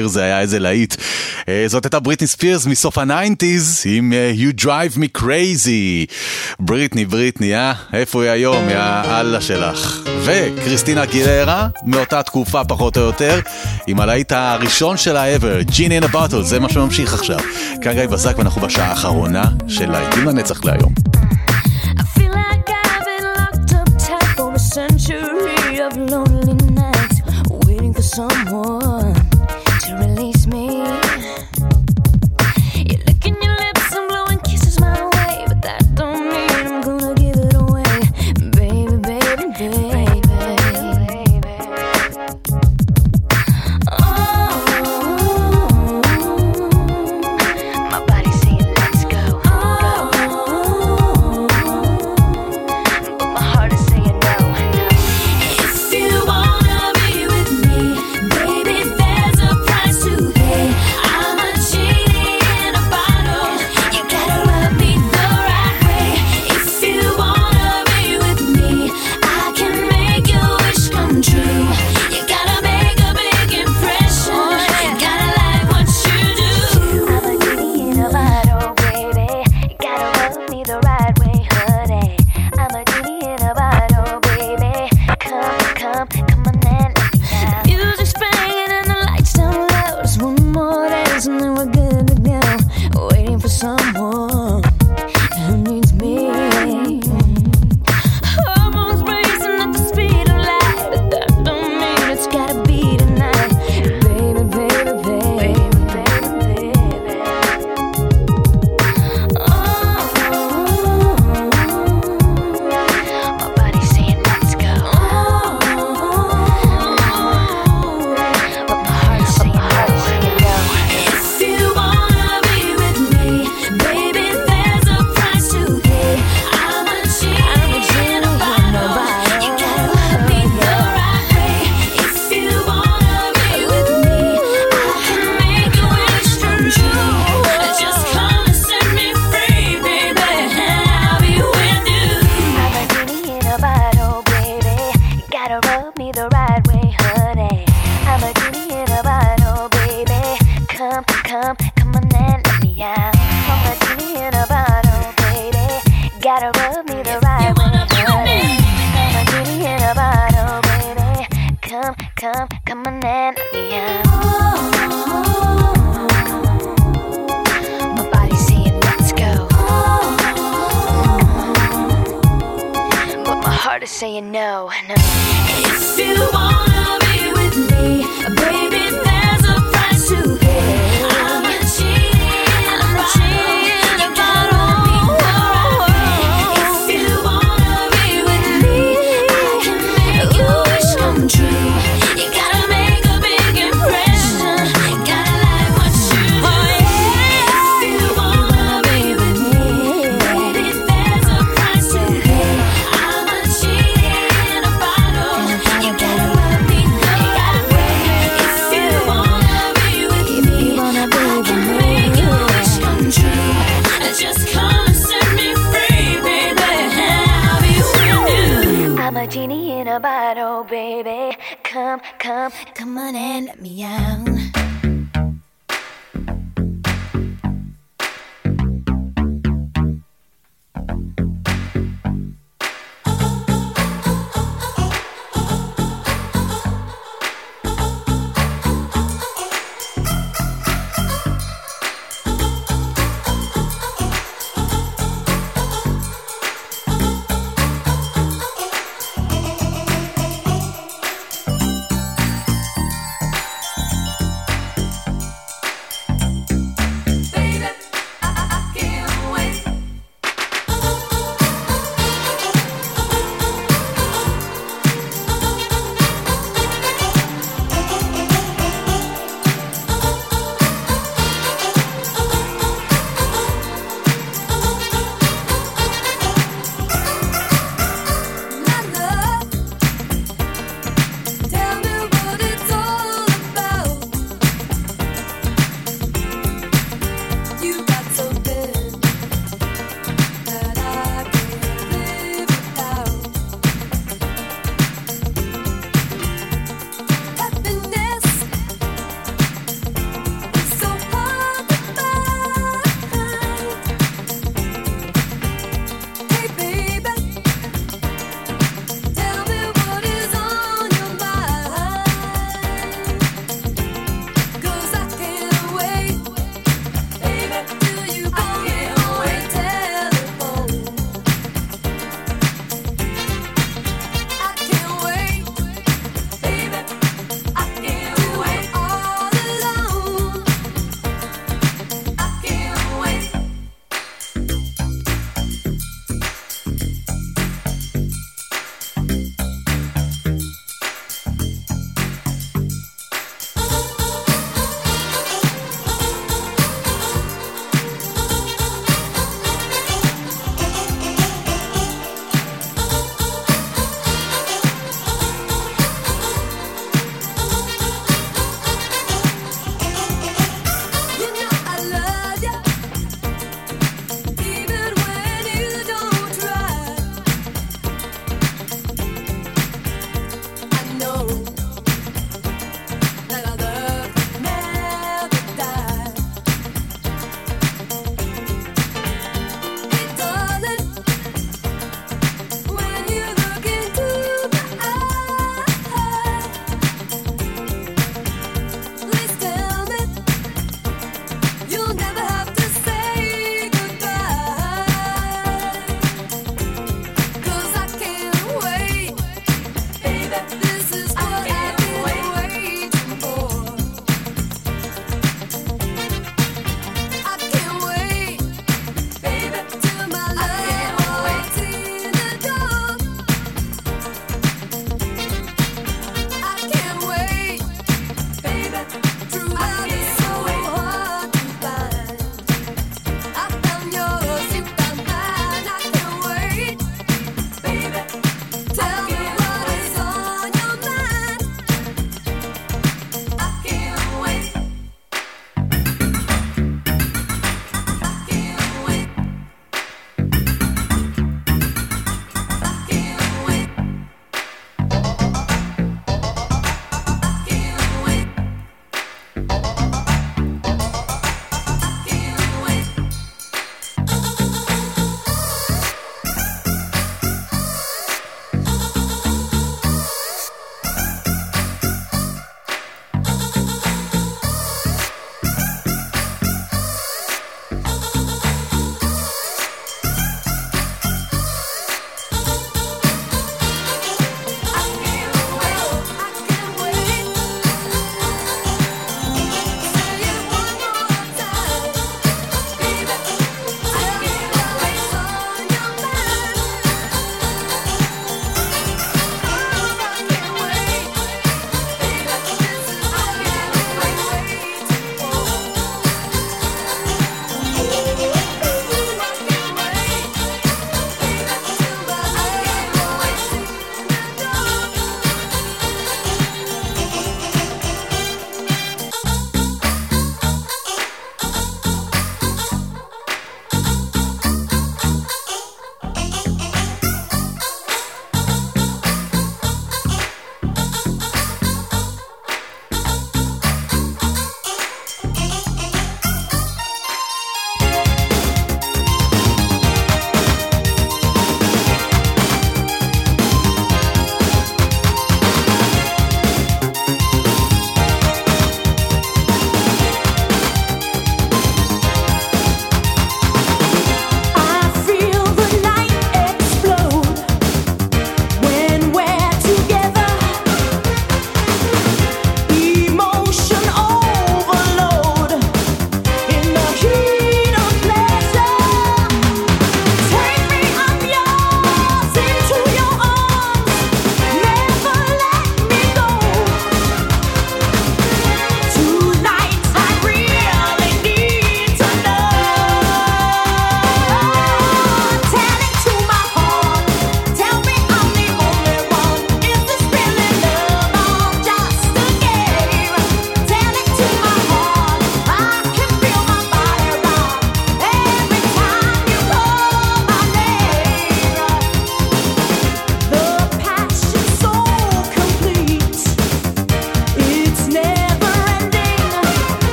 השיר זה היה איזה להיט. אה, זאת הייתה בריטני ספירס מסוף ה nineties עם אה, You Drive Me Crazy. בריטני, בריטני, אה? איפה היא היום, יא אללה שלך? וקריסטינה אגילרה, מאותה תקופה פחות או יותר, עם הלהיט הראשון שלה ever, Genie in a Bottle, זה מה שממשיך עכשיו. כאן גיא בזק ואנחנו בשעה האחרונה של להיטים לנצח להיום. century of someone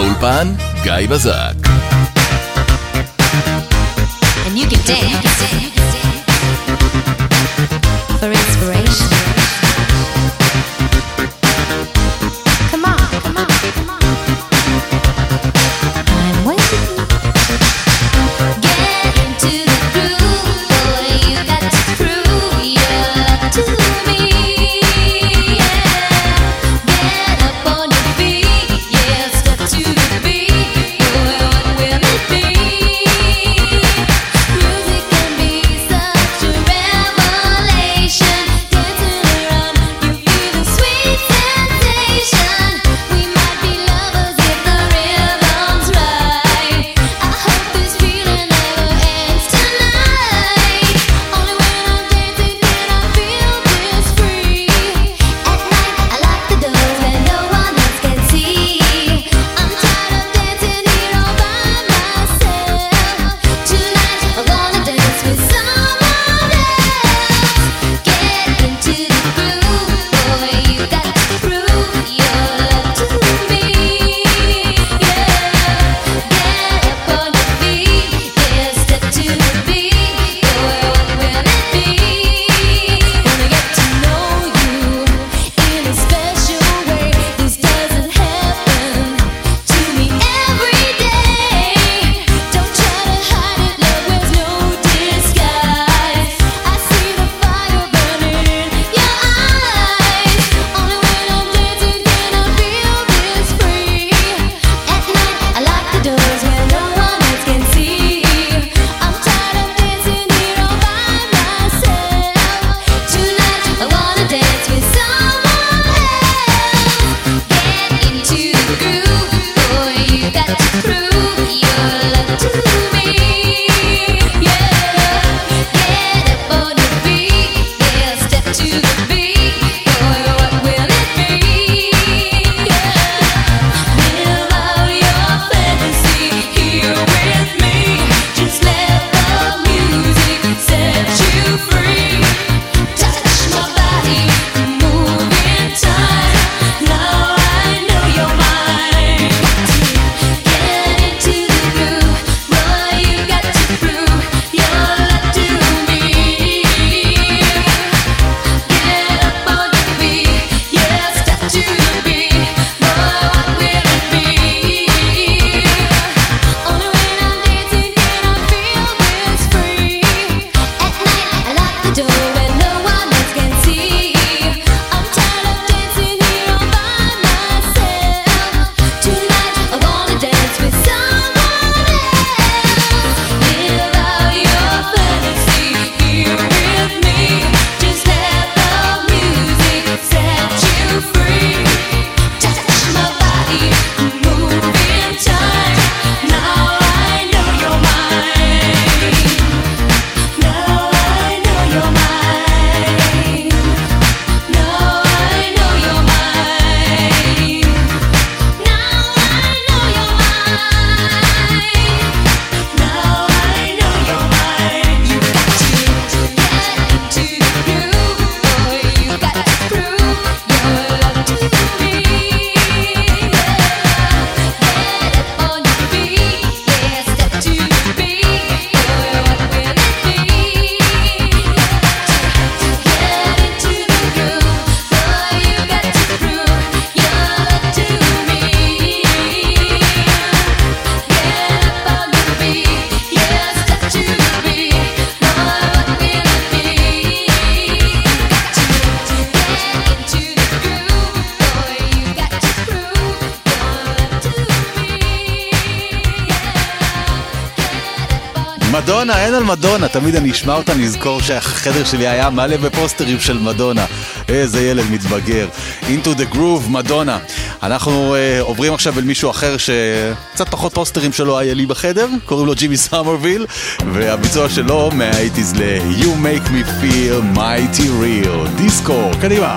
באולפן גיא בזק. And you can dance. מדונה, תמיד אני אשמע אותה, אני אזכור שהחדר שלי היה מלא בפוסטרים של מדונה. איזה ילד מתבגר. Into the groove, מדונה. אנחנו אה, עוברים עכשיו אל מישהו אחר שקצת פחות פוסטרים שלו היה לי בחדר, קוראים לו ג'ימי סאמרוויל, והביצוע שלו מה eighties ל-You make me feel mighty real. דיסקו, קדימה.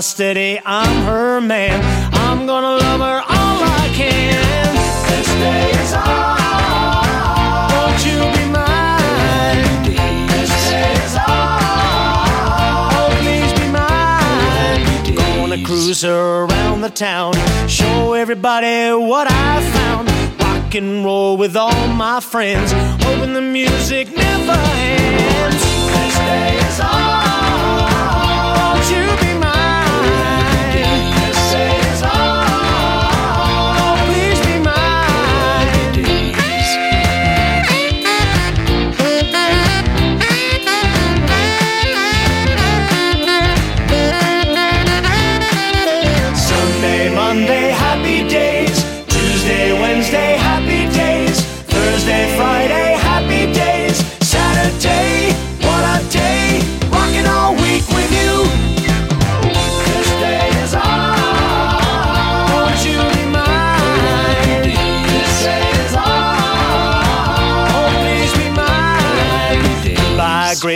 Steady, I'm her man. I'm gonna love her all I can. This day is ours. Won't you be mine? This day is ours. Oh, please be mine. Gonna cruise her around the town, show everybody what I found. Rock and roll with all my friends, hoping the music never ends. This day is ours. Won't you be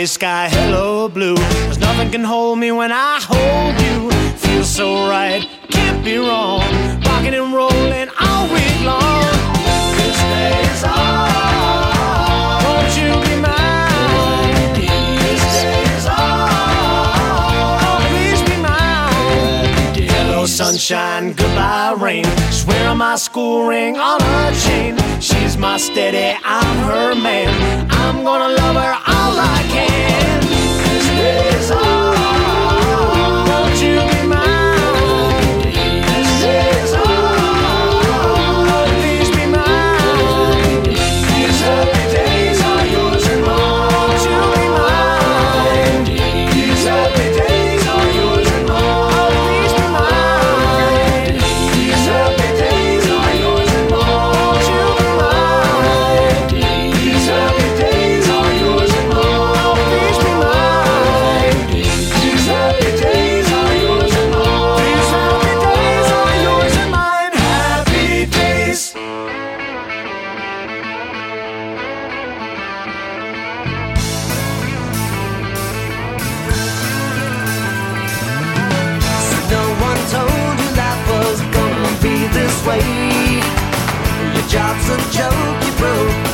gray sky, hello, blue. Cause nothing can hold me when I hold you. Feels so right, can't be wrong. Rocking and rolling all week long. This day is ours. Won't you be mine? This day is ours. Oh, please be mine. Hello, sunshine, goodbye, rain. She's wearing my school ring on her chain. She's my steady, I'm her man. I'm gonna love her job's a joke, you broke.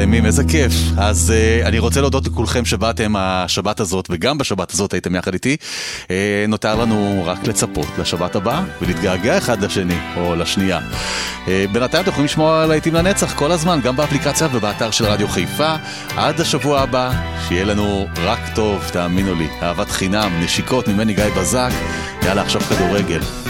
מסיימים, איזה כיף. אז uh, אני רוצה להודות לכולכם שבאתם השבת הזאת, וגם בשבת הזאת הייתם יחד איתי. Uh, נותר לנו רק לצפות לשבת הבאה, ולהתגעגע אחד לשני, או לשנייה. Uh, בינתיים אתם יכולים לשמוע על העיתים לנצח כל הזמן, גם באפליקציה ובאתר של רדיו חיפה. עד השבוע הבא, שיהיה לנו רק טוב, תאמינו לי. אהבת חינם, נשיקות ממני גיא בזק. יאללה, עכשיו כדורגל.